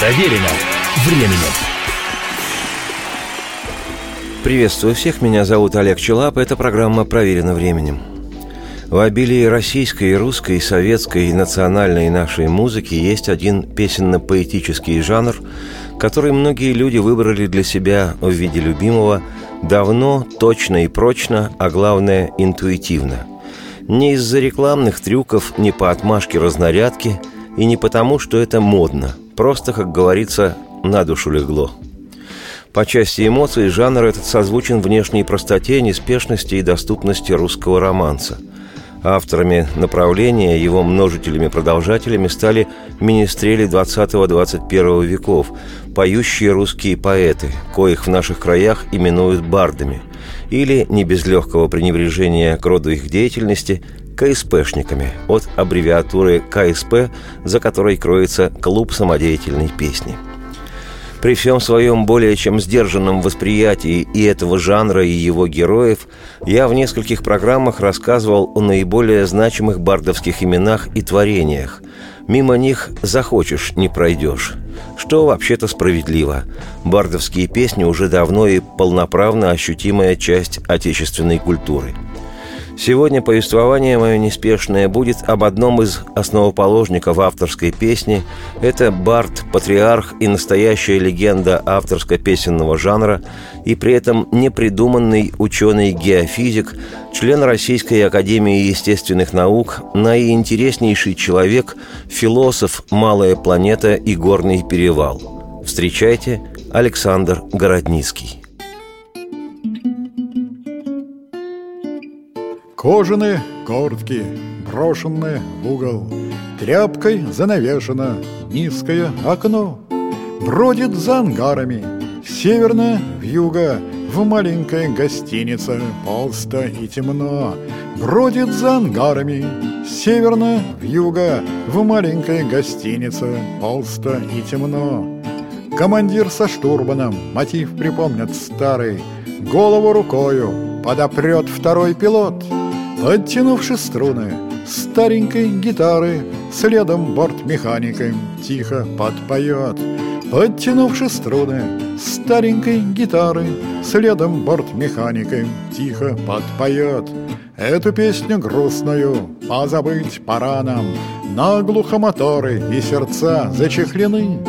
Проверено временем. Приветствую всех, меня зовут Олег Челап, это программа «Проверено временем». В обилии российской, русской, советской и национальной нашей музыки есть один песенно-поэтический жанр, который многие люди выбрали для себя в виде любимого давно, точно и прочно, а главное – интуитивно. Не из-за рекламных трюков, не по отмашке разнарядки и не потому, что это модно – Просто, как говорится, на душу легло. По части эмоций жанр этот созвучен внешней простоте, неспешности и доступности русского романса. Авторами направления, его множителями-продолжателями стали министрели 20-21 веков, поющие русские поэты, коих в наших краях именуют бардами, или, не без легкого пренебрежения к роду их деятельности, КСПшниками от аббревиатуры КСП, за которой кроется Клуб самодеятельной песни. При всем своем более чем сдержанном восприятии и этого жанра, и его героев, я в нескольких программах рассказывал о наиболее значимых бардовских именах и творениях. Мимо них захочешь, не пройдешь. Что вообще-то справедливо. Бардовские песни уже давно и полноправно ощутимая часть отечественной культуры – Сегодня повествование мое неспешное будет об одном из основоположников авторской песни. Это Барт, патриарх и настоящая легенда авторско-песенного жанра, и при этом непридуманный ученый-геофизик, член Российской Академии Естественных Наук, наиинтереснейший человек, философ «Малая планета» и «Горный перевал». Встречайте, Александр Городницкий. Кожаные куртки, брошенные в угол, Тряпкой занавешено низкое окно. Бродит за ангарами северная вьюга В маленькой гостинице пусто и темно. Бродит за ангарами северная вьюга В маленькой гостинице пусто и темно. Командир со штурманом мотив припомнят старый, Голову рукою подопрет второй пилот — Оттянувши струны старенькой гитары, Следом бортмеханикой тихо подпоет. Подтянувши струны старенькой гитары, Следом бортмеханикой тихо подпоет. Эту песню грустную позабыть пора нам, Наглухо моторы и сердца зачехлены.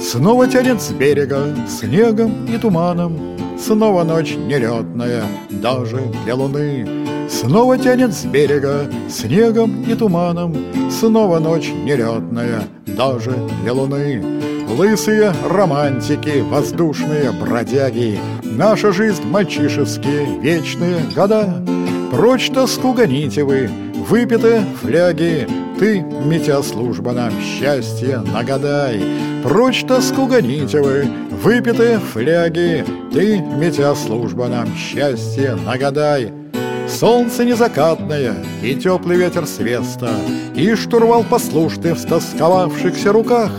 Снова тянет с берега снегом и туманом, Снова ночь нелетная даже для луны. Снова тянет с берега снегом и туманом, Снова ночь нелетная, даже для луны. Лысые романтики, воздушные бродяги, Наша жизнь мальчишеские, вечные года. Прочь тоску гоните вы, выпитые фляги, Ты, метя служба нам, счастье нагадай. Прочь тоску гоните вы, выпитые фляги, Ты, метя служба нам, счастье нагадай. Солнце незакатное и теплый ветер с веста, И штурвал послушный в стосковавшихся руках.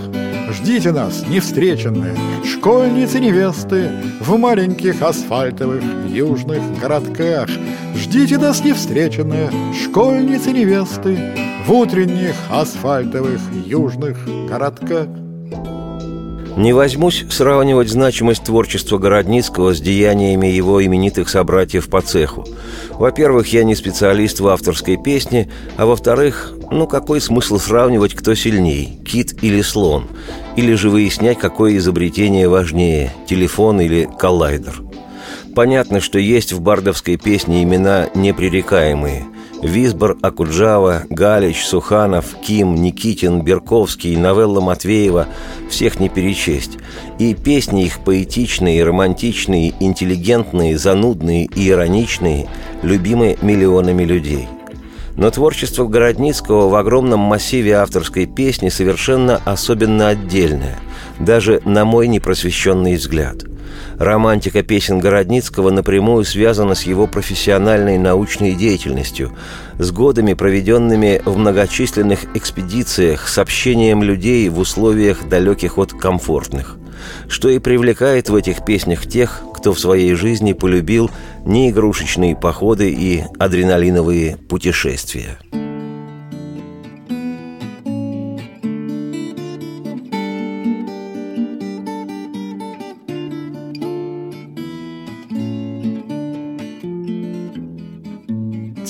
Ждите нас, невстреченные, школьницы невесты В маленьких асфальтовых южных городках. Ждите нас, невстреченные, школьницы невесты В утренних асфальтовых южных городках. Не возьмусь сравнивать значимость творчества Городницкого с деяниями его именитых собратьев по цеху. Во-первых, я не специалист в авторской песне, а во-вторых, ну какой смысл сравнивать, кто сильней, кит или слон? Или же выяснять, какое изобретение важнее, телефон или коллайдер? Понятно, что есть в бардовской песне имена непререкаемые – Висбор, Акуджава, Галич, Суханов, Ким, Никитин, Берковский, Новелла Матвеева – всех не перечесть. И песни их поэтичные, романтичные, интеллигентные, занудные и ироничные, любимы миллионами людей. Но творчество Городницкого в огромном массиве авторской песни совершенно особенно отдельное, даже на мой непросвещенный взгляд – Романтика песен Городницкого напрямую связана с его профессиональной научной деятельностью, с годами, проведенными в многочисленных экспедициях, с общением людей в условиях далеких от комфортных, что и привлекает в этих песнях тех, кто в своей жизни полюбил неигрушечные походы и адреналиновые путешествия.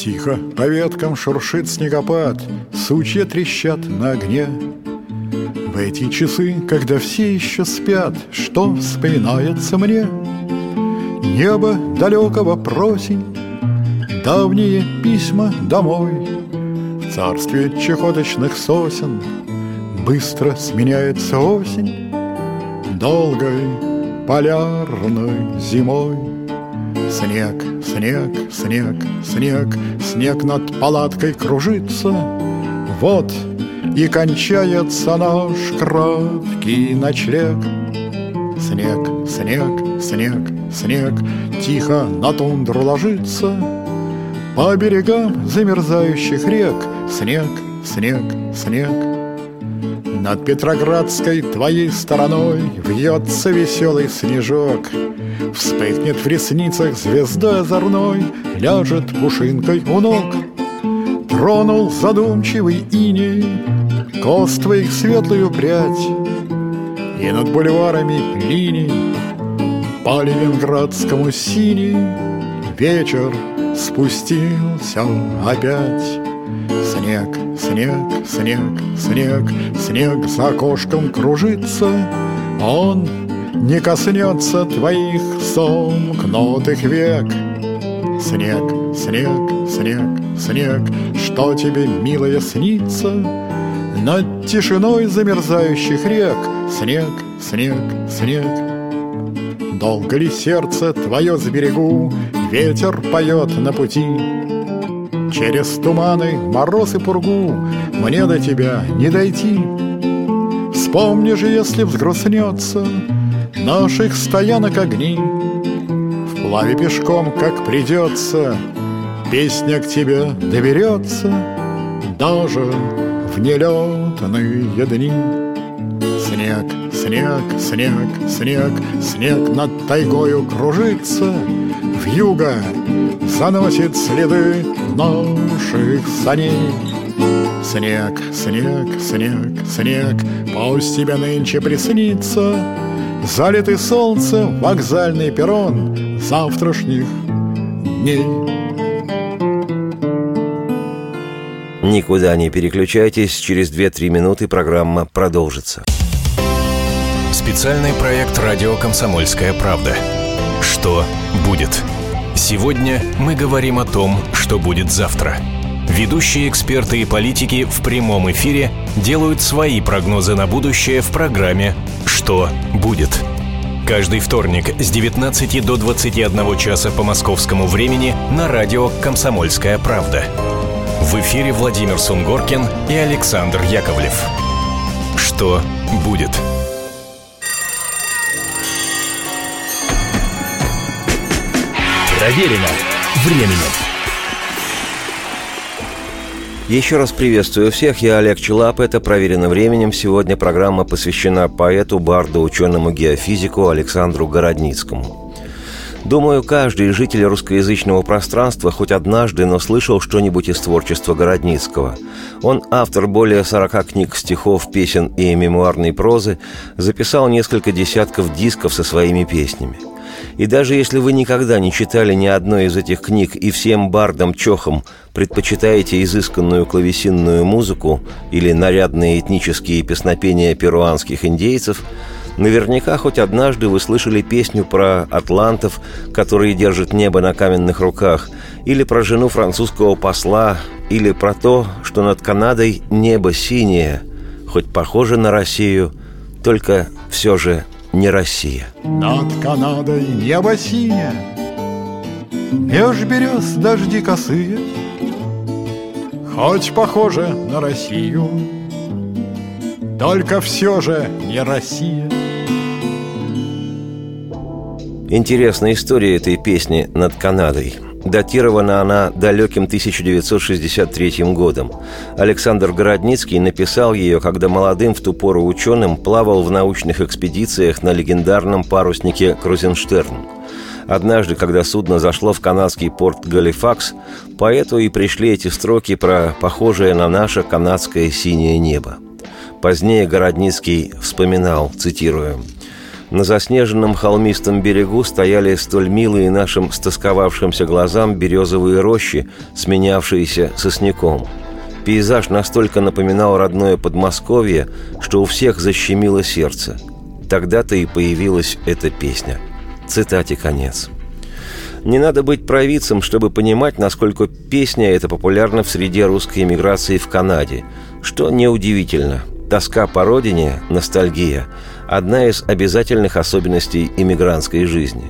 Тихо по веткам шуршит снегопад, Сучья трещат на огне. В эти часы, когда все еще спят, Что вспоминается мне? Небо далекого просень, Давние письма домой, В царстве чехоточных сосен Быстро сменяется осень Долгой полярной зимой. Снег, снег, снег, снег, снег над палаткой кружится. Вот и кончается наш краткий ночлег. Снег, снег, снег, снег Тихо на тундру ложится По берегам замерзающих рек Снег, снег, снег Над Петроградской твоей стороной Вьется веселый снежок Вспыхнет в ресницах звезда озорной Ляжет пушинкой у ног. Тронул задумчивый иней Кост твоих светлую прядь И над бульварами линий По Ленинградскому синий Вечер спустился опять. Снег, снег, снег, снег Снег за окошком кружится Он не коснется твоих сомкнутых век. Снег, снег, снег, снег, что тебе, милая, снится? Над тишиной замерзающих рек Снег, снег, снег. Долго ли сердце твое с берегу Ветер поет на пути? Через туманы, мороз и пургу Мне до тебя не дойти. Вспомни же, если взгрустнется наших стоянок огни. Вплаве пешком, как придется, Песня к тебе доберется Даже в нелетные дни. Снег, снег, снег, снег, снег над тайгою кружится, В юго заносит следы наших саней. Снег, снег, снег, снег, пусть тебе нынче приснится Залитый солнцем вокзальный перрон завтрашних дней. Никуда не переключайтесь, через 2-3 минуты программа продолжится. Специальный проект «Радио Комсомольская правда». Что будет? Сегодня мы говорим о том, что будет завтра. Ведущие эксперты и политики в прямом эфире делают свои прогнозы на будущее в программе «Что будет?». Каждый вторник с 19 до 21 часа по московскому времени на радио «Комсомольская правда». В эфире Владимир Сунгоркин и Александр Яковлев. Что будет? Проверено временем. Еще раз приветствую всех, я Олег Челап, это «Проверено временем». Сегодня программа посвящена поэту, барду, ученому геофизику Александру Городницкому. Думаю, каждый житель русскоязычного пространства хоть однажды, но слышал что-нибудь из творчества Городницкого. Он автор более 40 книг стихов, песен и мемуарной прозы, записал несколько десятков дисков со своими песнями – и даже если вы никогда не читали ни одной из этих книг и всем бардам-чохам предпочитаете изысканную клавесинную музыку или нарядные этнические песнопения перуанских индейцев, наверняка хоть однажды вы слышали песню про атлантов, которые держат небо на каменных руках, или про жену французского посла, или про то, что над Канадой небо синее, хоть похоже на Россию, только все же не Россия. Над Канадой небо синее, Меж берез дожди косые, Хоть похоже на Россию, Только все же не Россия. Интересная история этой песни «Над Канадой». Датирована она далеким 1963 годом. Александр Городницкий написал ее, когда молодым в ту пору ученым плавал в научных экспедициях на легендарном паруснике «Крузенштерн». Однажды, когда судно зашло в канадский порт Галифакс, поэту и пришли эти строки про похожее на наше канадское синее небо. Позднее Городницкий вспоминал, цитирую, На заснеженном холмистом берегу стояли столь милые нашим стосковавшимся глазам березовые рощи, сменявшиеся сосняком. Пейзаж настолько напоминал родное Подмосковье, что у всех защемило сердце. Тогда-то и появилась эта песня. Цитате конец. Не надо быть провидцем, чтобы понимать, насколько песня эта популярна в среде русской эмиграции в Канаде, что неудивительно. Тоска по родине, ностальгия – одна из обязательных особенностей иммигрантской жизни.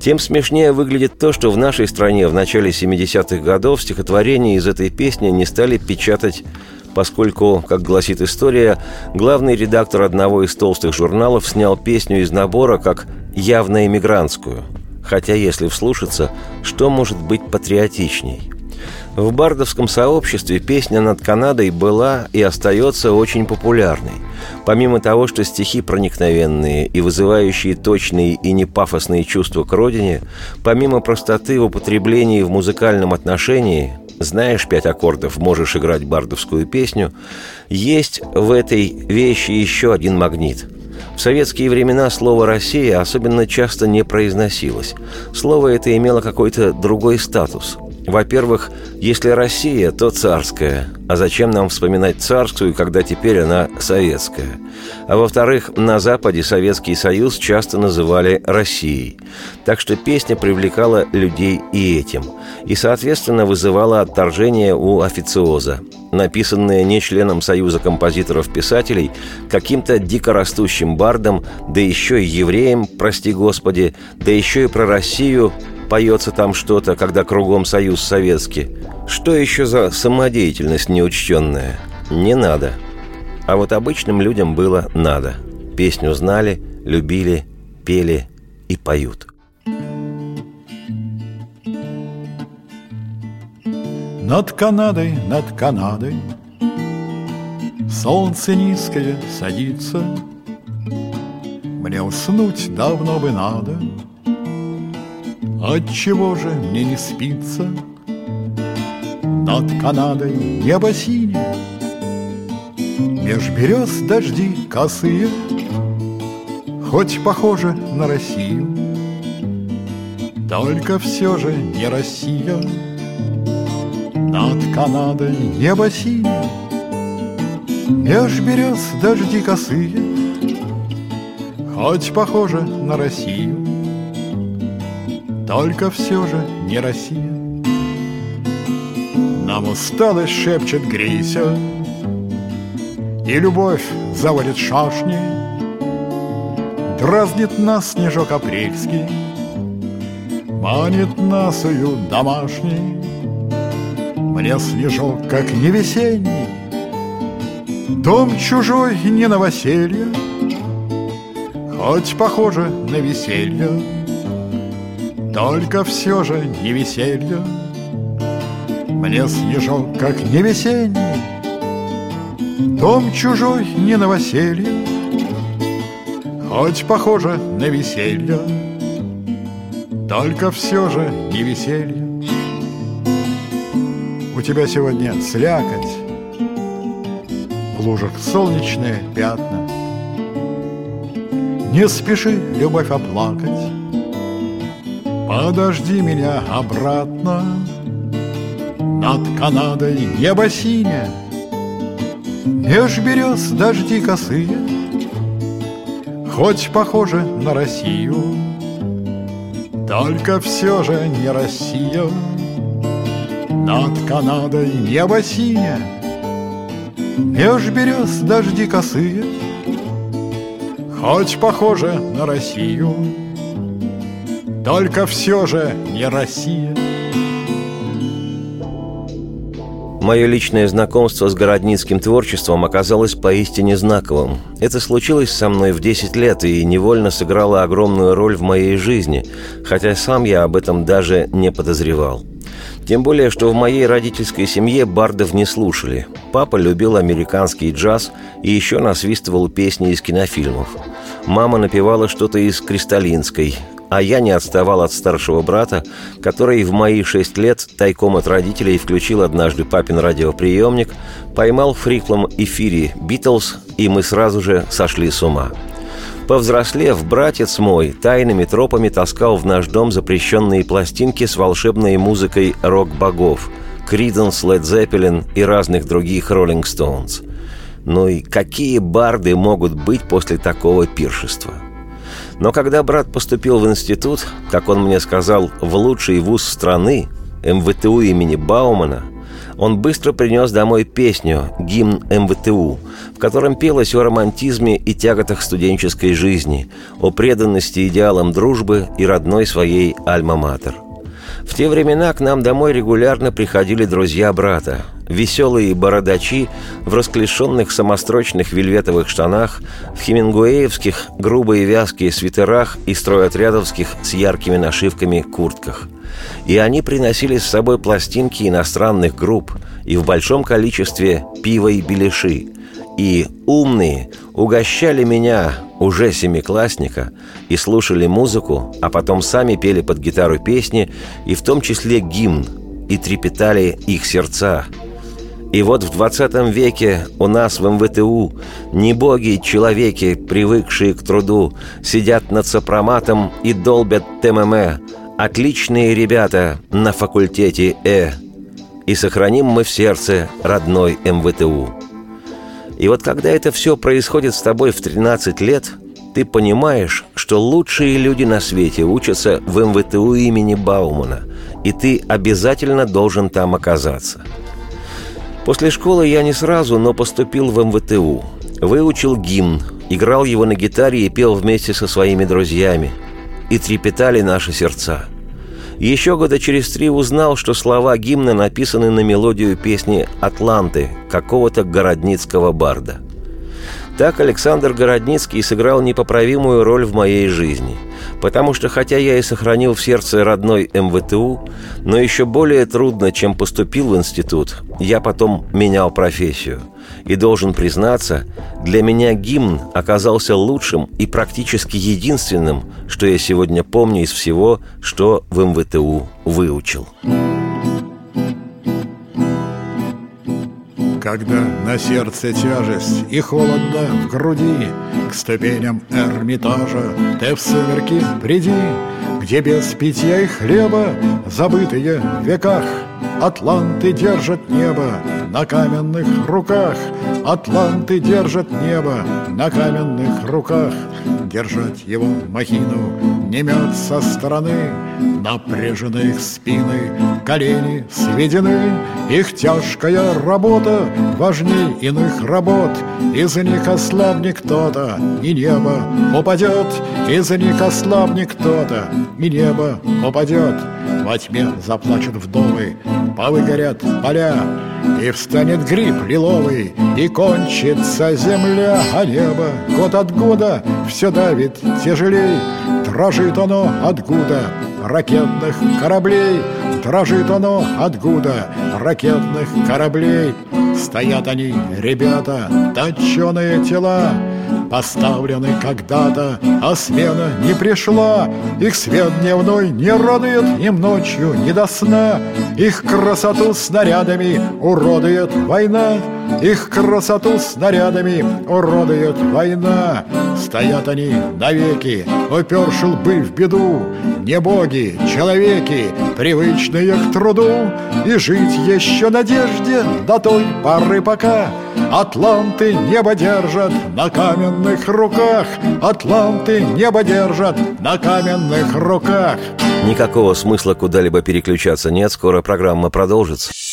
Тем смешнее выглядит то, что в нашей стране в начале 70-х годов стихотворения из этой песни не стали печатать поскольку, как гласит история, главный редактор одного из толстых журналов снял песню из набора как явно эмигрантскую – Хотя, если вслушаться, что может быть патриотичней? В бардовском сообществе песня над Канадой была и остается очень популярной. Помимо того, что стихи проникновенные и вызывающие точные и непафосные чувства к родине, помимо простоты в употреблении в музыкальном отношении, знаешь пять аккордов, можешь играть бардовскую песню, есть в этой вещи еще один магнит – в советские времена слово «Россия» особенно часто не произносилось. Слово это имело какой-то другой статус. Во-первых, если Россия, то царская. А зачем нам вспоминать царскую, когда теперь она советская? А во-вторых, на Западе Советский Союз часто называли Россией. Так что песня привлекала людей и этим. И, соответственно, вызывала отторжение у официоза. Написанная не членом Союза композиторов-писателей, каким-то дикорастущим бардом, да еще и евреем, прости господи, да еще и про Россию – поется там что-то, когда кругом союз советский. Что еще за самодеятельность неучтенная? Не надо. А вот обычным людям было надо. Песню знали, любили, пели и поют. Над Канадой, над Канадой Солнце низкое садится Мне уснуть давно бы надо — Отчего же мне не спится? Над Канадой небо синее Меж берез дожди косые. Хоть похоже на Россию Только все же не Россия. Над Канадой небо синее Меж берез дожди косые. Хоть похоже на Россию только все же не Россия. Нам усталость шепчет грейся, И любовь заводит шашни, Дразнит нас снежок апрельский, Манит нас уют домашний. Мне снежок, как не весенний, Дом чужой не новоселье, Хоть похоже на веселье, только все же не веселье. Мне снежок, как не весенний Дом чужой не новоселье Хоть похоже на веселье. Только все же не веселье. У тебя сегодня слякоть В лужах солнечные пятна. Не спеши, любовь, оплакать Подожди меня обратно. Над Канадой небо синее. Меж берез дожди косые. Хоть похоже на Россию Только все же не Россия. Над Канадой небо синее. Меж берез дожди косые. Хоть похоже на Россию только все же не Россия. Мое личное знакомство с городницким творчеством оказалось поистине знаковым. Это случилось со мной в 10 лет и невольно сыграло огромную роль в моей жизни, хотя сам я об этом даже не подозревал. Тем более, что в моей родительской семье бардов не слушали. Папа любил американский джаз и еще насвистывал песни из кинофильмов. Мама напевала что-то из «Кристаллинской», а я не отставал от старшего брата, который в мои шесть лет тайком от родителей включил однажды папин радиоприемник, поймал в фриклом эфире «Битлз», и мы сразу же сошли с ума. Повзрослев, братец мой тайными тропами таскал в наш дом запрещенные пластинки с волшебной музыкой рок-богов – Криденс, Лед Зеппелин и разных других Роллинг Стоунс. Ну и какие барды могут быть после такого пиршества? Но когда брат поступил в институт, как он мне сказал, в лучший вуз страны, МВТУ имени Баумана, он быстро принес домой песню «Гимн МВТУ», в котором пелось о романтизме и тяготах студенческой жизни, о преданности идеалам дружбы и родной своей «Альма-Матер». В те времена к нам домой регулярно приходили друзья брата, веселые бородачи в расклешенных самострочных вельветовых штанах, в хемингуэевских грубые вязкие свитерах и стройотрядовских с яркими нашивками куртках – и они приносили с собой пластинки иностранных групп и в большом количестве пива и беляши. И умные угощали меня, уже семиклассника, и слушали музыку, а потом сами пели под гитару песни, и в том числе гимн, и трепетали их сердца. И вот в 20 веке у нас в МВТУ не боги, человеки, привыкшие к труду, сидят над сопроматом и долбят ТММ, Отличные ребята на факультете Э. И сохраним мы в сердце родной МВТУ. И вот когда это все происходит с тобой в 13 лет, ты понимаешь, что лучшие люди на свете учатся в МВТУ имени Баумана, и ты обязательно должен там оказаться. После школы я не сразу, но поступил в МВТУ. Выучил гимн, играл его на гитаре и пел вместе со своими друзьями – и трепетали наши сердца. Еще года через три узнал, что слова гимна написаны на мелодию песни «Атланты» какого-то городницкого барда. Так Александр Городницкий сыграл непоправимую роль в моей жизни – Потому что хотя я и сохранил в сердце родной МВТУ, но еще более трудно, чем поступил в институт, я потом менял профессию. И должен признаться, для меня гимн оказался лучшим и практически единственным, что я сегодня помню из всего, что в МВТУ выучил. Когда на сердце тяжесть и холодно в груди К ступеням Эрмитажа ты в сумерки приди Где без питья и хлеба, забытые в веках Атланты держат небо на каменных руках Атланты держат небо на каменных руках. Держать его махину не мед со стороны. Напряжены их спины, колени сведены. Их тяжкая работа важней иных работ. Из-за них ослабнет кто-то, и небо упадет. Из-за них ослабнет кто-то, и небо упадет. Во тьме заплачут вдовы, повыгорят поля. И встанет гриб лиловый, и кончится земля. А небо год от года все давит тяжелей Дрожит оно от гуда ракетных кораблей. Дрожит оно от гуда ракетных кораблей. Стоят они, ребята, точеные тела Поставлены когда-то, а смена не пришла. Их свет дневной не радует им ночью не до сна. Их красоту снарядами уродует война Их красоту снарядами уродует война. Стоят они навеки, уперши лбы в беду. Не боги, человеки, привычные к труду. И жить еще надежде до той поры пока. Атланты небо держат на каменных руках. Атланты небо держат на каменных руках. Никакого смысла куда-либо переключаться нет, скоро программа продолжится.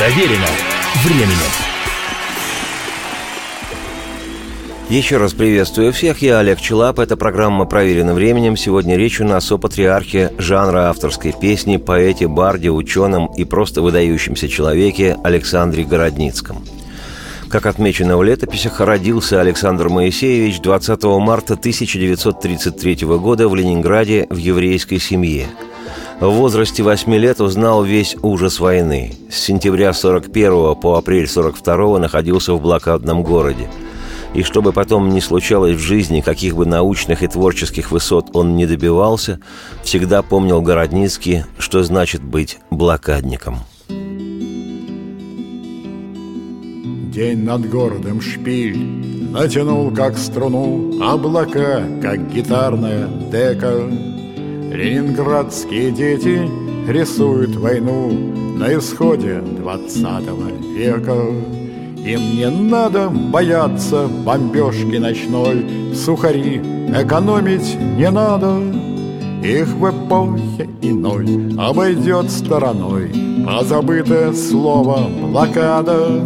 Проверено временем. Еще раз приветствую всех, я Олег Челап, это программа «Проверено временем». Сегодня речь у нас о патриархе жанра авторской песни, поэте, барде, ученом и просто выдающемся человеке Александре Городницком – Как отмечено в летописях, родился Александр Моисеевич 20 марта 1933 года в Ленинграде в еврейской семье. В возрасте 8 лет узнал весь ужас войны. С сентября 41 по апрель 42 находился в блокадном городе – и чтобы потом не случалось в жизни, каких бы научных и творческих высот он не добивался, всегда помнил Городницкий, что значит быть блокадником. День над городом шпиль Натянул, как струну, облака, как гитарная дека. Ленинградские дети рисуют войну На исходе двадцатого века. Им не надо бояться бомбежки ночной, Сухари экономить не надо. Их в эпохе иной обойдет стороной Позабытое слово блокада.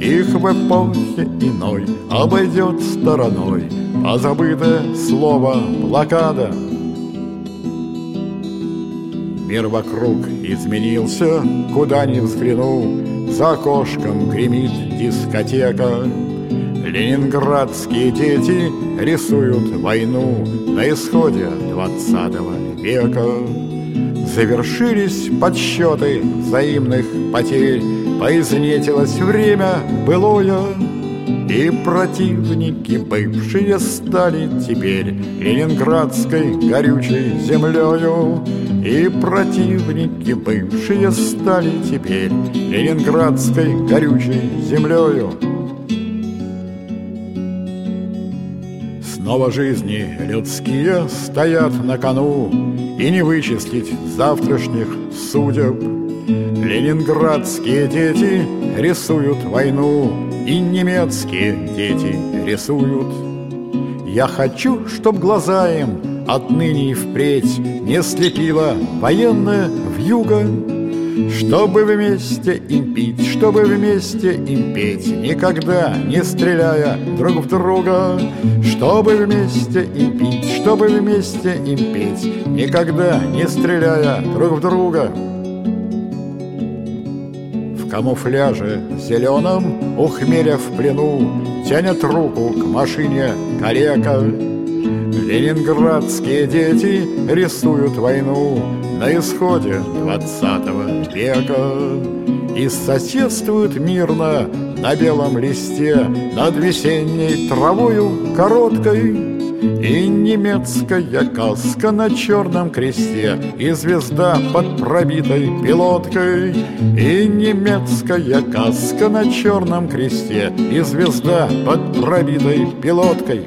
Их в эпохе иной обойдет стороной Позабытое слово блокада. Мир вокруг изменился, куда ни взгляну, За окошком гремит дискотека. Ленинградские дети рисуют войну На исходе двадцатого века. Завершились подсчеты взаимных потерь, Поизнетилось время былое, и противники бывшие стали теперь Ленинградской горючей землею И противники бывшие стали теперь Ленинградской горючей землею Снова жизни людские стоят на кону И не вычислить завтрашних судеб Ленинградские дети рисуют войну и немецкие дети рисуют. Я хочу, чтоб глаза им отныне и впредь Не слепила военная вьюга, Чтобы вместе им пить, чтобы вместе им петь, Никогда не стреляя друг в друга, Чтобы вместе им пить, чтобы вместе им петь, Никогда не стреляя друг в друга. Камуфляже зеленом, ухмеля в плену, Тянет руку к машине калека. Ленинградские дети рисуют войну На исходе двадцатого века И соседствуют мирно на белом листе Над весенней травою короткой. И немецкая каска на черном кресте И звезда под пробитой пилоткой. И немецкая каска на черном кресте И звезда под пробитой пилоткой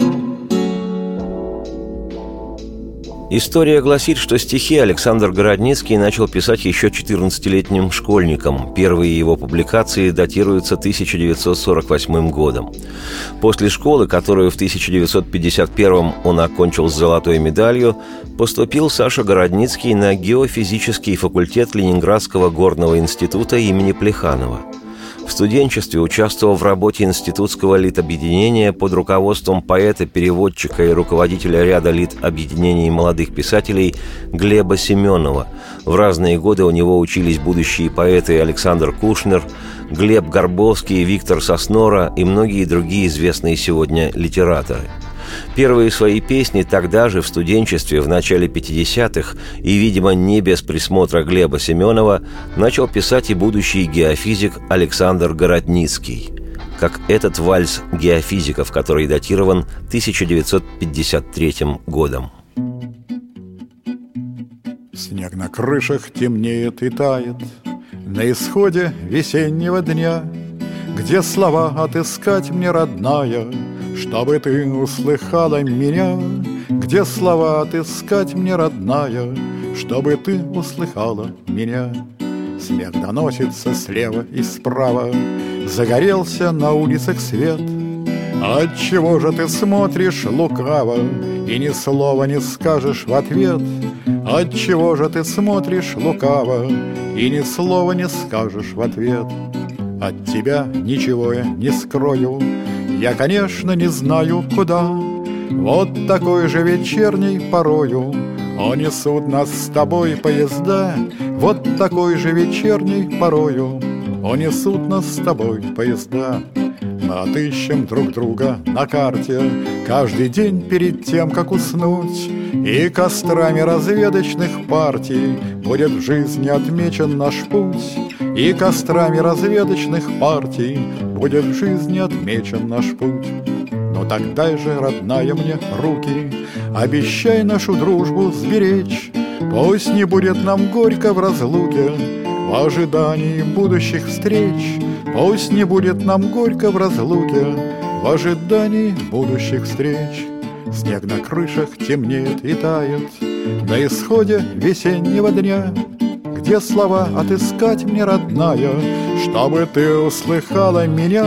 История гласит, что стихи Александр Городницкий начал писать еще 14-летним школьником. Первые его публикации датируются 1948 годом. После школы, которую в 1951 он окончил с золотой медалью, поступил Саша Городницкий на геофизический факультет Ленинградского горного института имени Плеханова – в студенчестве участвовал в работе институтского литобъединения под руководством поэта, переводчика и руководителя ряда лит-объединений молодых писателей Глеба Семенова. В разные годы у него учились будущие поэты Александр Кушнер, Глеб Горбовский, Виктор Соснора и многие другие известные сегодня литераторы – Первые свои песни тогда же, в студенчестве, в начале 50-х, и, видимо, не без присмотра Глеба Семенова, начал писать и будущий геофизик Александр Городницкий. Как этот вальс геофизиков, который датирован 1953 годом. Снег на крышах темнеет и тает На исходе весеннего дня Где слова отыскать мне родная чтобы ты услыхала меня, Где слова отыскать мне, родная, Чтобы ты услыхала меня. Смех доносится слева и справа, Загорелся на улицах свет. Отчего же ты смотришь лукаво И ни слова не скажешь в ответ? Отчего же ты смотришь лукаво И ни слова не скажешь в ответ? От тебя ничего я не скрою, я, конечно, не знаю куда. Вот такой же вечерней порою Унесут нас с тобой поезда. Вот такой же вечерней порою Унесут нас с тобой поезда. Мы отыщем друг друга на карте Каждый день перед тем, как уснуть. И кострами разведочных партий Будет в жизни отмечен наш путь. И кострами разведочных партий Будет в жизни отмечен наш путь. Но тогда же, родная мне, руки, Обещай нашу дружбу сберечь, Пусть не будет нам горько в разлуке, В ожидании будущих встреч, Пусть не будет нам горько в разлуке, В ожидании будущих встреч. Снег на крышах темнеет и тает На исходе весеннего дня Где слова отыскать мне, родная Чтобы ты услыхала меня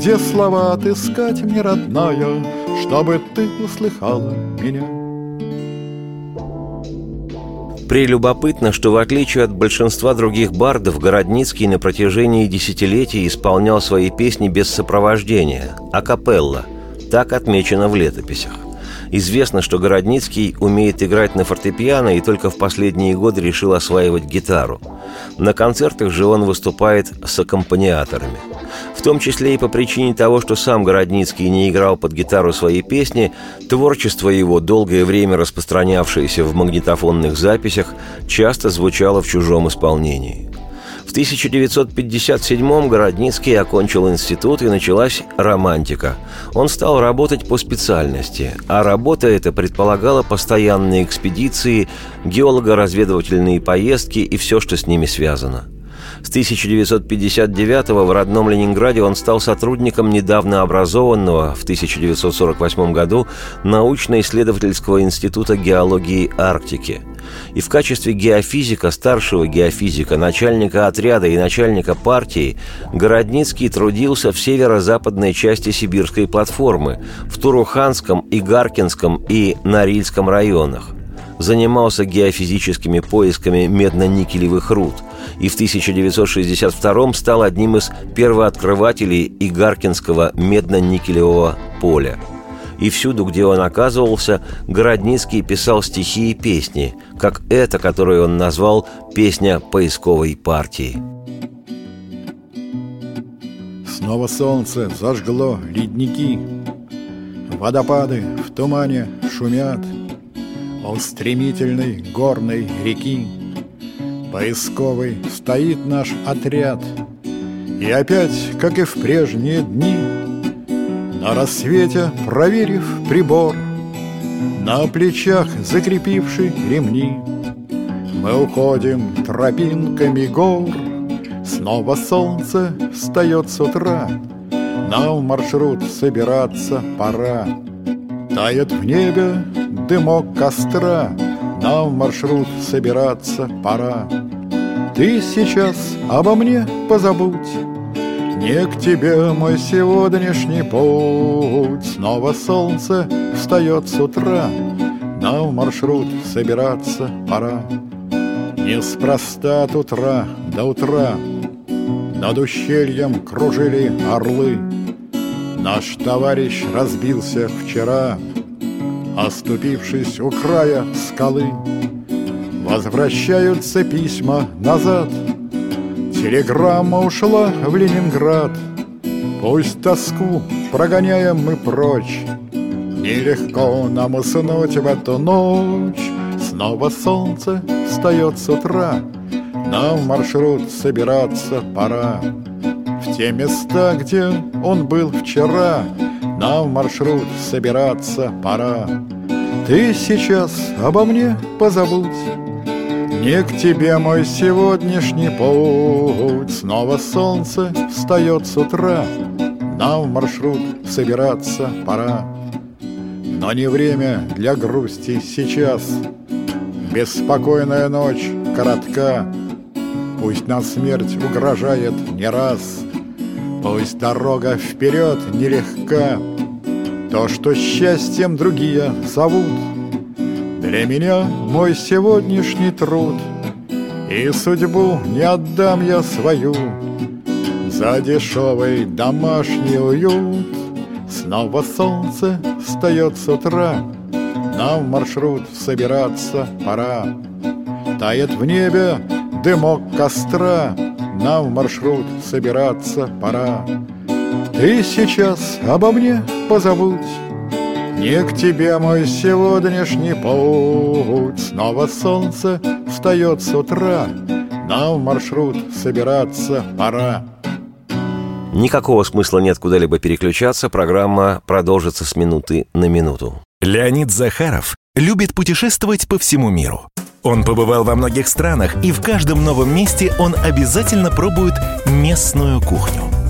где слова отыскать мне, родная, Чтобы ты услыхала меня? Прелюбопытно, что в отличие от большинства других бардов, Городницкий на протяжении десятилетий исполнял свои песни без сопровождения, акапелла, так отмечено в летописях. Известно, что Городницкий умеет играть на фортепиано и только в последние годы решил осваивать гитару. На концертах же он выступает с аккомпаниаторами. В том числе и по причине того, что сам Городницкий не играл под гитару свои песни, творчество его, долгое время распространявшееся в магнитофонных записях, часто звучало в чужом исполнении. В 1957-м Городницкий окончил институт и началась романтика. Он стал работать по специальности, а работа эта предполагала постоянные экспедиции, геолого-разведывательные поездки и все, что с ними связано – с 1959 в родном Ленинграде он стал сотрудником недавно образованного в 1948 году научно-исследовательского института геологии Арктики. И в качестве геофизика, старшего геофизика, начальника отряда и начальника партии Городницкий трудился в северо-западной части Сибирской платформы, в Туруханском, Игаркинском и Норильском районах занимался геофизическими поисками медно-никелевых руд и в 1962 стал одним из первооткрывателей Игаркинского медно-никелевого поля. И всюду, где он оказывался, Городницкий писал стихи и песни, как эта, которую он назвал «Песня поисковой партии». Снова солнце зажгло ледники, Водопады в тумане шумят — у стремительной горной реки. Поисковый стоит наш отряд И опять, как и в прежние дни На рассвете, проверив прибор На плечах закрепивший ремни Мы уходим тропинками гор. Снова солнце встает с утра Нам маршрут собираться пора. Тает в небе дымок костра. Нам в маршрут собираться пора. Ты сейчас обо мне позабудь. Не к тебе мой сегодняшний путь. Снова солнце встает с утра. Нам в маршрут собираться пора. Неспроста от утра до утра. Над ущельем кружили орлы. Наш товарищ разбился вчера Оступившись у края скалы Возвращаются письма назад. Телеграмма ушла в Ленинград. Пусть тоску прогоняем мы прочь. Нелегко нам уснуть в эту ночь. Снова солнце встает с утра. Нам в маршрут собираться пора. В те места, где он был вчера нам в маршрут собираться пора. Ты сейчас обо мне позабудь, Не к тебе мой сегодняшний путь. Снова солнце встает с утра, Нам в маршрут собираться пора. Но не время для грусти сейчас, Беспокойная ночь коротка, Пусть нам смерть угрожает не раз, Пусть дорога вперед нелегка, То, что счастьем другие зовут, Для меня мой сегодняшний труд, И судьбу не отдам я свою За дешевый домашний уют. Снова солнце встает с утра, Нам в маршрут собираться пора. Тает в небе дымок костра, нам в маршрут собираться пора. И сейчас обо мне позовут Не к тебе мой сегодняшний путь Снова солнце встает с утра Нам в маршрут собираться пора Никакого смысла нет куда-либо переключаться, программа продолжится с минуты на минуту. Леонид Захаров любит путешествовать по всему миру. Он побывал во многих странах, и в каждом новом месте он обязательно пробует местную кухню.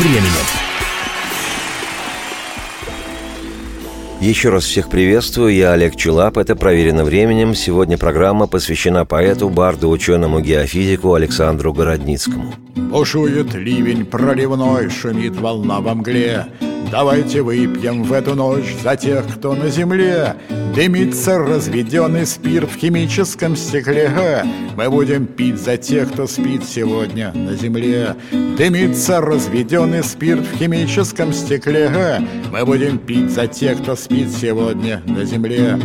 временем. Еще раз всех приветствую, я Олег Чулап, это «Проверено временем». Сегодня программа посвящена поэту, барду, ученому геофизику Александру Городницкому. Бушует ливень проливной, шумит волна во мгле Давайте выпьем в эту ночь за тех, кто на земле. Дымится разведенный спирт в химическом стекле. Мы будем пить за тех, кто спит сегодня на земле. Дымится разведенный спирт в химическом стекле. Мы будем пить за тех, кто спит сегодня на земле.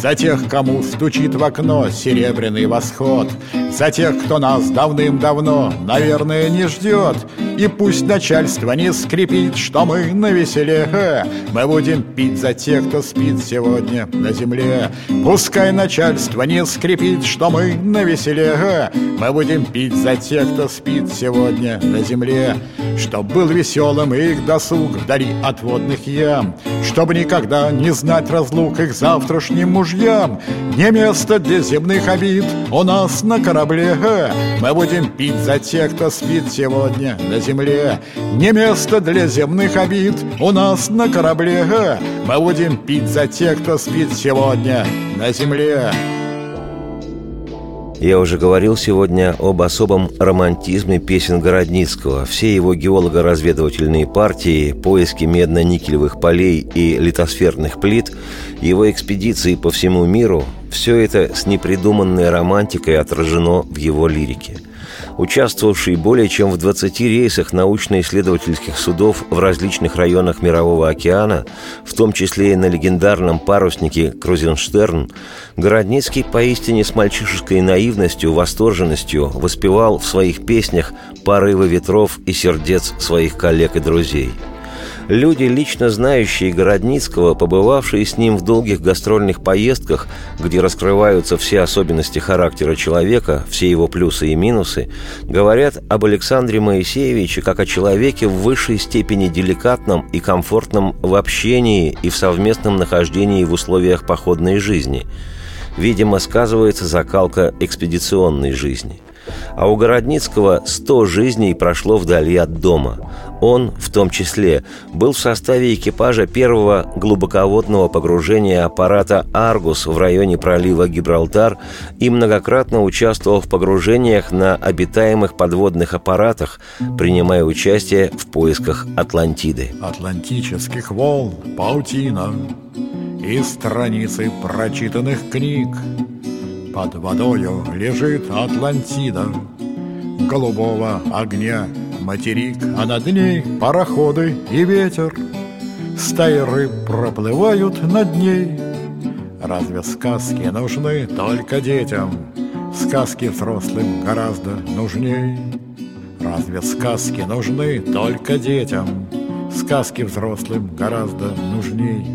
За тех, кому стучит в окно серебряный восход. За тех, кто нас давным-давно, наверное, не ждет И пусть начальство не скрипит, что мы навесили веселее Мы будем пить за тех, кто спит сегодня на земле. Пускай начальство не скрипит, что мы на веселее Мы будем пить за тех, кто спит сегодня на земле. Чтоб был веселым их досуг вдали от водных ям. Чтобы никогда не знать разлук их завтрашним мужьям. Не место для земных обид у нас на корабле. Мы будем пить за тех, кто спит сегодня на земле Не место для земных обид у нас на корабле. Мы будем пить за тех, кто спит сегодня на земле. Я уже говорил сегодня об особом романтизме песен Городницкого. Все его геолого-разведывательные партии, поиски медно-никелевых полей и литосферных плит, его экспедиции по всему миру – все это с непридуманной романтикой отражено в его лирике – участвовавший более чем в 20 рейсах научно-исследовательских судов в различных районах Мирового океана, в том числе и на легендарном паруснике «Крузенштерн», Городницкий поистине с мальчишеской наивностью, восторженностью воспевал в своих песнях порывы ветров и сердец своих коллег и друзей – Люди, лично знающие Городницкого, побывавшие с ним в долгих гастрольных поездках, где раскрываются все особенности характера человека, все его плюсы и минусы, говорят об Александре Моисеевиче как о человеке в высшей степени деликатном и комфортном в общении и в совместном нахождении в условиях походной жизни. Видимо, сказывается закалка экспедиционной жизни – а у Городницкого сто жизней прошло вдали от дома. Он, в том числе, был в составе экипажа первого глубоководного погружения аппарата «Аргус» в районе пролива Гибралтар и многократно участвовал в погружениях на обитаемых подводных аппаратах, принимая участие в поисках Атлантиды. Атлантических волн, паутина и страницы прочитанных книг – под водою лежит Атлантида Голубого огня материк, а над ней пароходы и ветер. Стаи проплывают над ней. Разве сказки нужны только детям? Сказки взрослым гораздо нужней. Разве сказки нужны только детям? Сказки взрослым гораздо нужней.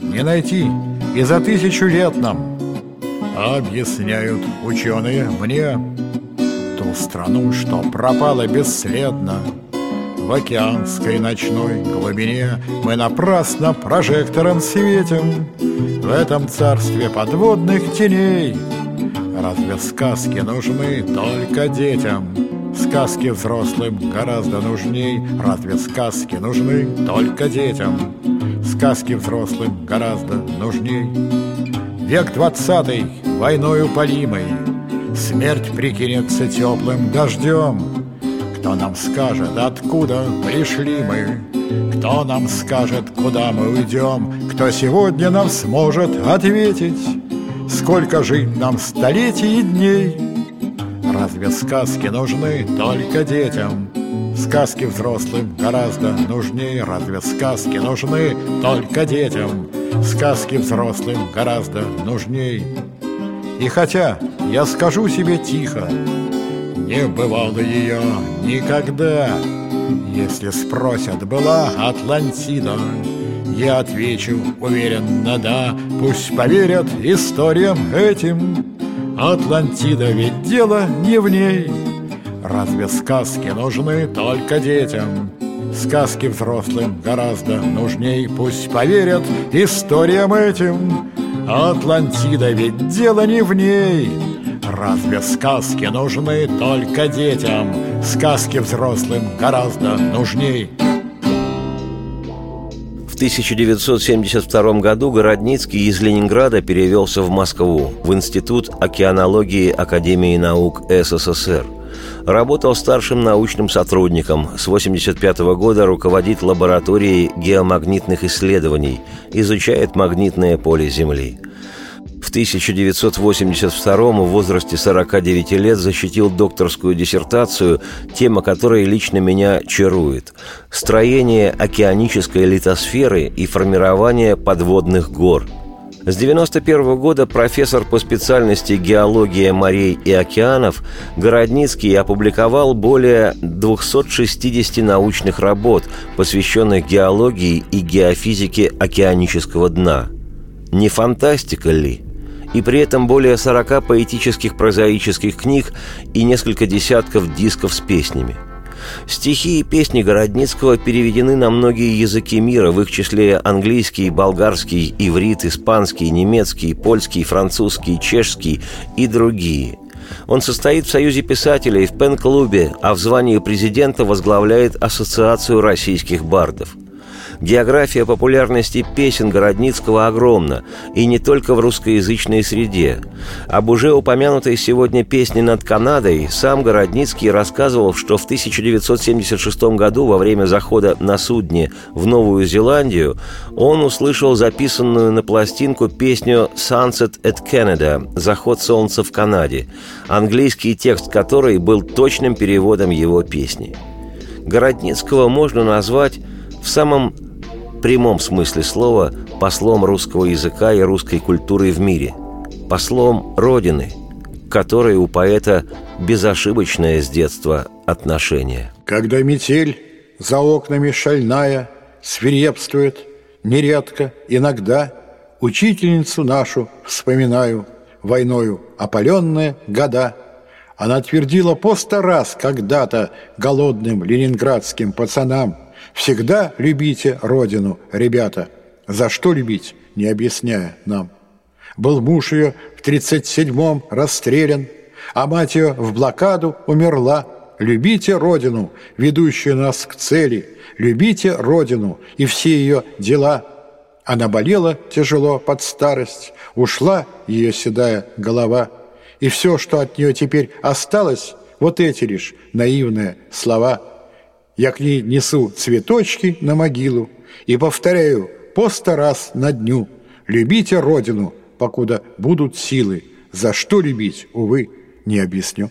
Не найти и за тысячу лет нам Объясняют ученые мне Ту страну, что пропала бесследно. В океанской ночной глубине Мы напрасно прожектором светим. В этом царстве подводных теней. Разве сказки нужны только детям? Сказки взрослым гораздо нужней. Разве сказки нужны только детям? Сказки взрослым гораздо нужней. Век двадцатый, войною полимой, Смерть прикинется теплым дождем. Кто нам скажет, откуда пришли мы? Кто нам скажет, куда мы уйдем? Кто сегодня нам сможет ответить? Сколько жить нам столетий и дней? Разве сказки нужны только детям? Сказки взрослым гораздо нужнее Разве сказки нужны только детям? Сказки взрослым гораздо нужней И хотя я скажу себе тихо Не бывало ее никогда Если спросят, была Атлантида? Я отвечу уверенно да Пусть поверят историям этим. Атлантида ведь дело не в ней. Разве сказки нужны только детям? Сказки взрослым гораздо нужней. Пусть поверят историям этим. Атлантида ведь дело не в ней. Разве сказки нужны только детям? Сказки взрослым гораздо нужней. В 1972 году Городницкий из Ленинграда перевелся в Москву, в Институт океанологии Академии наук СССР – Работал старшим научным сотрудником. С 1985 года руководит лабораторией геомагнитных исследований, изучает магнитное поле Земли. В 1982 в возрасте 49 лет защитил докторскую диссертацию, тема которой лично меня чарует – «Строение океанической литосферы и формирование подводных гор», с 1991 года профессор по специальности геология морей и океанов Городницкий опубликовал более 260 научных работ, посвященных геологии и геофизике океанического дна. Не фантастика ли? И при этом более 40 поэтических прозаических книг и несколько десятков дисков с песнями – Стихи и песни Городницкого переведены на многие языки мира, в их числе английский, болгарский, иврит, испанский, немецкий, польский, французский, чешский и другие. Он состоит в Союзе писателей, в пен-клубе, а в звании президента возглавляет Ассоциацию российских бардов – География популярности песен Городницкого огромна, и не только в русскоязычной среде. Об уже упомянутой сегодня песне над Канадой сам Городницкий рассказывал, что в 1976 году во время захода на судне в Новую Зеландию он услышал записанную на пластинку песню «Sunset at Canada» «Заход солнца в Канаде», английский текст которой был точным переводом его песни. Городницкого можно назвать в самом прямом смысле слова послом русского языка и русской культуры в мире, послом Родины, которой у поэта безошибочное с детства отношение. Когда метель за окнами шальная свирепствует, нередко, иногда учительницу нашу вспоминаю, войною опаленные года. Она твердила по сто раз когда-то голодным ленинградским пацанам – Всегда любите Родину, ребята. За что любить, не объясняя нам. Был муж ее в тридцать седьмом расстрелян, а мать ее в блокаду умерла. Любите Родину, ведущую нас к цели, любите Родину и все ее дела. Она болела тяжело под старость, ушла ее седая голова, и все, что от нее теперь осталось, вот эти лишь наивные слова – я к ней несу цветочки на могилу и повторяю по сто раз на дню «Любите Родину, покуда будут силы, за что любить, увы, не объясню».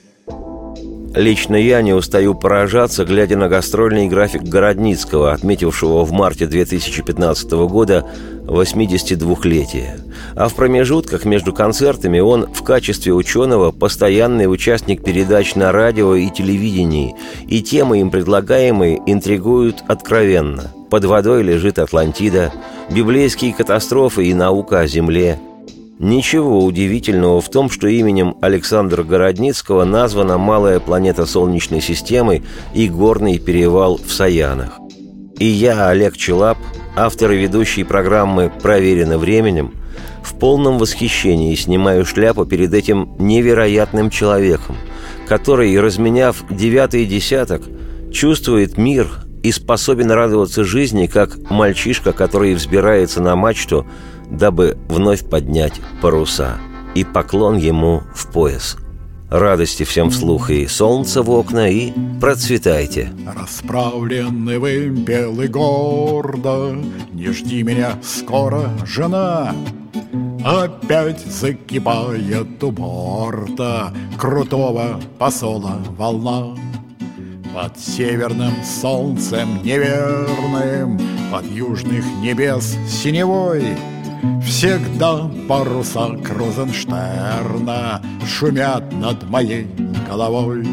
Лично я не устаю поражаться, глядя на гастрольный график Городницкого, отметившего в марте 2015 года 82-летие. А в промежутках между концертами он в качестве ученого постоянный участник передач на радио и телевидении, и темы им предлагаемые интригуют откровенно. Под водой лежит Атлантида, библейские катастрофы и наука о Земле – Ничего удивительного в том, что именем Александра Городницкого названа малая планета Солнечной системы и горный перевал в Саянах. И я, Олег Челап, автор и ведущий программы «Проверено временем», в полном восхищении снимаю шляпу перед этим невероятным человеком, который, разменяв девятый десяток, чувствует мир и способен радоваться жизни, как мальчишка, который взбирается на мачту – дабы вновь поднять паруса, и поклон ему в пояс. Радости всем вслух и солнце в окна, и процветайте. Расправленный вымпел и гордо, Не жди меня скоро, жена, Опять закипает у борта Крутого посола волна. Под северным солнцем неверным, Под южных небес синевой — Всегда паруса Крузенштерна Шумят над моей головой.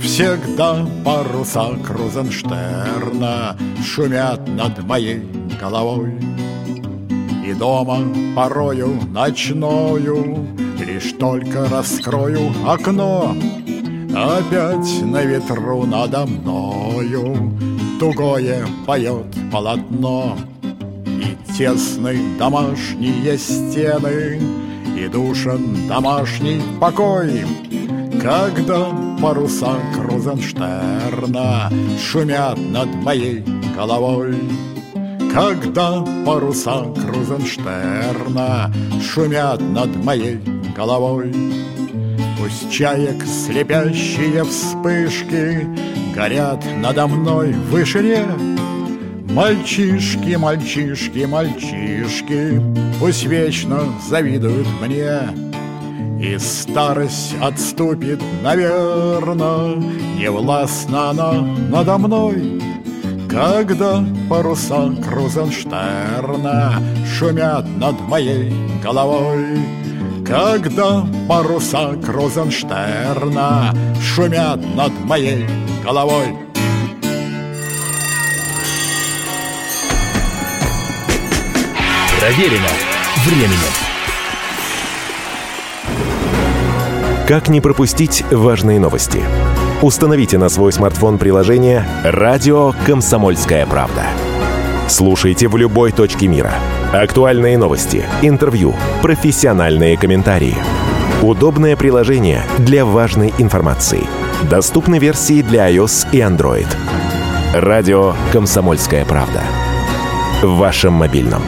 Всегда паруса Крузенштерна Шумят над моей головой. И дома порою ночною Лишь только раскрою окно Опять на ветру надо мною Тугое поет полотно. Тесны домашние стены И душен домашний покой. Когда паруса Крузенштерна Шумят над моей головой. Когда паруса Крузенштерна Шумят над моей головой Пусть чаек слепящие вспышки Горят надо мной в вышине Мальчишки, мальчишки, мальчишки, Пусть вечно завидуют мне. И старость отступит, наверно, Не властна она надо мной, Когда паруса Крузенштерна Шумят над моей головой. Когда паруса Крузенштерна Шумят над моей головой. Проверено временем. Как не пропустить важные новости? Установите на свой смартфон приложение «Радио Комсомольская правда». Слушайте в любой точке мира. Актуальные новости, интервью, профессиональные комментарии. Удобное приложение для важной информации. Доступны версии для iOS и Android. Радио «Комсомольская правда». В вашем мобильном.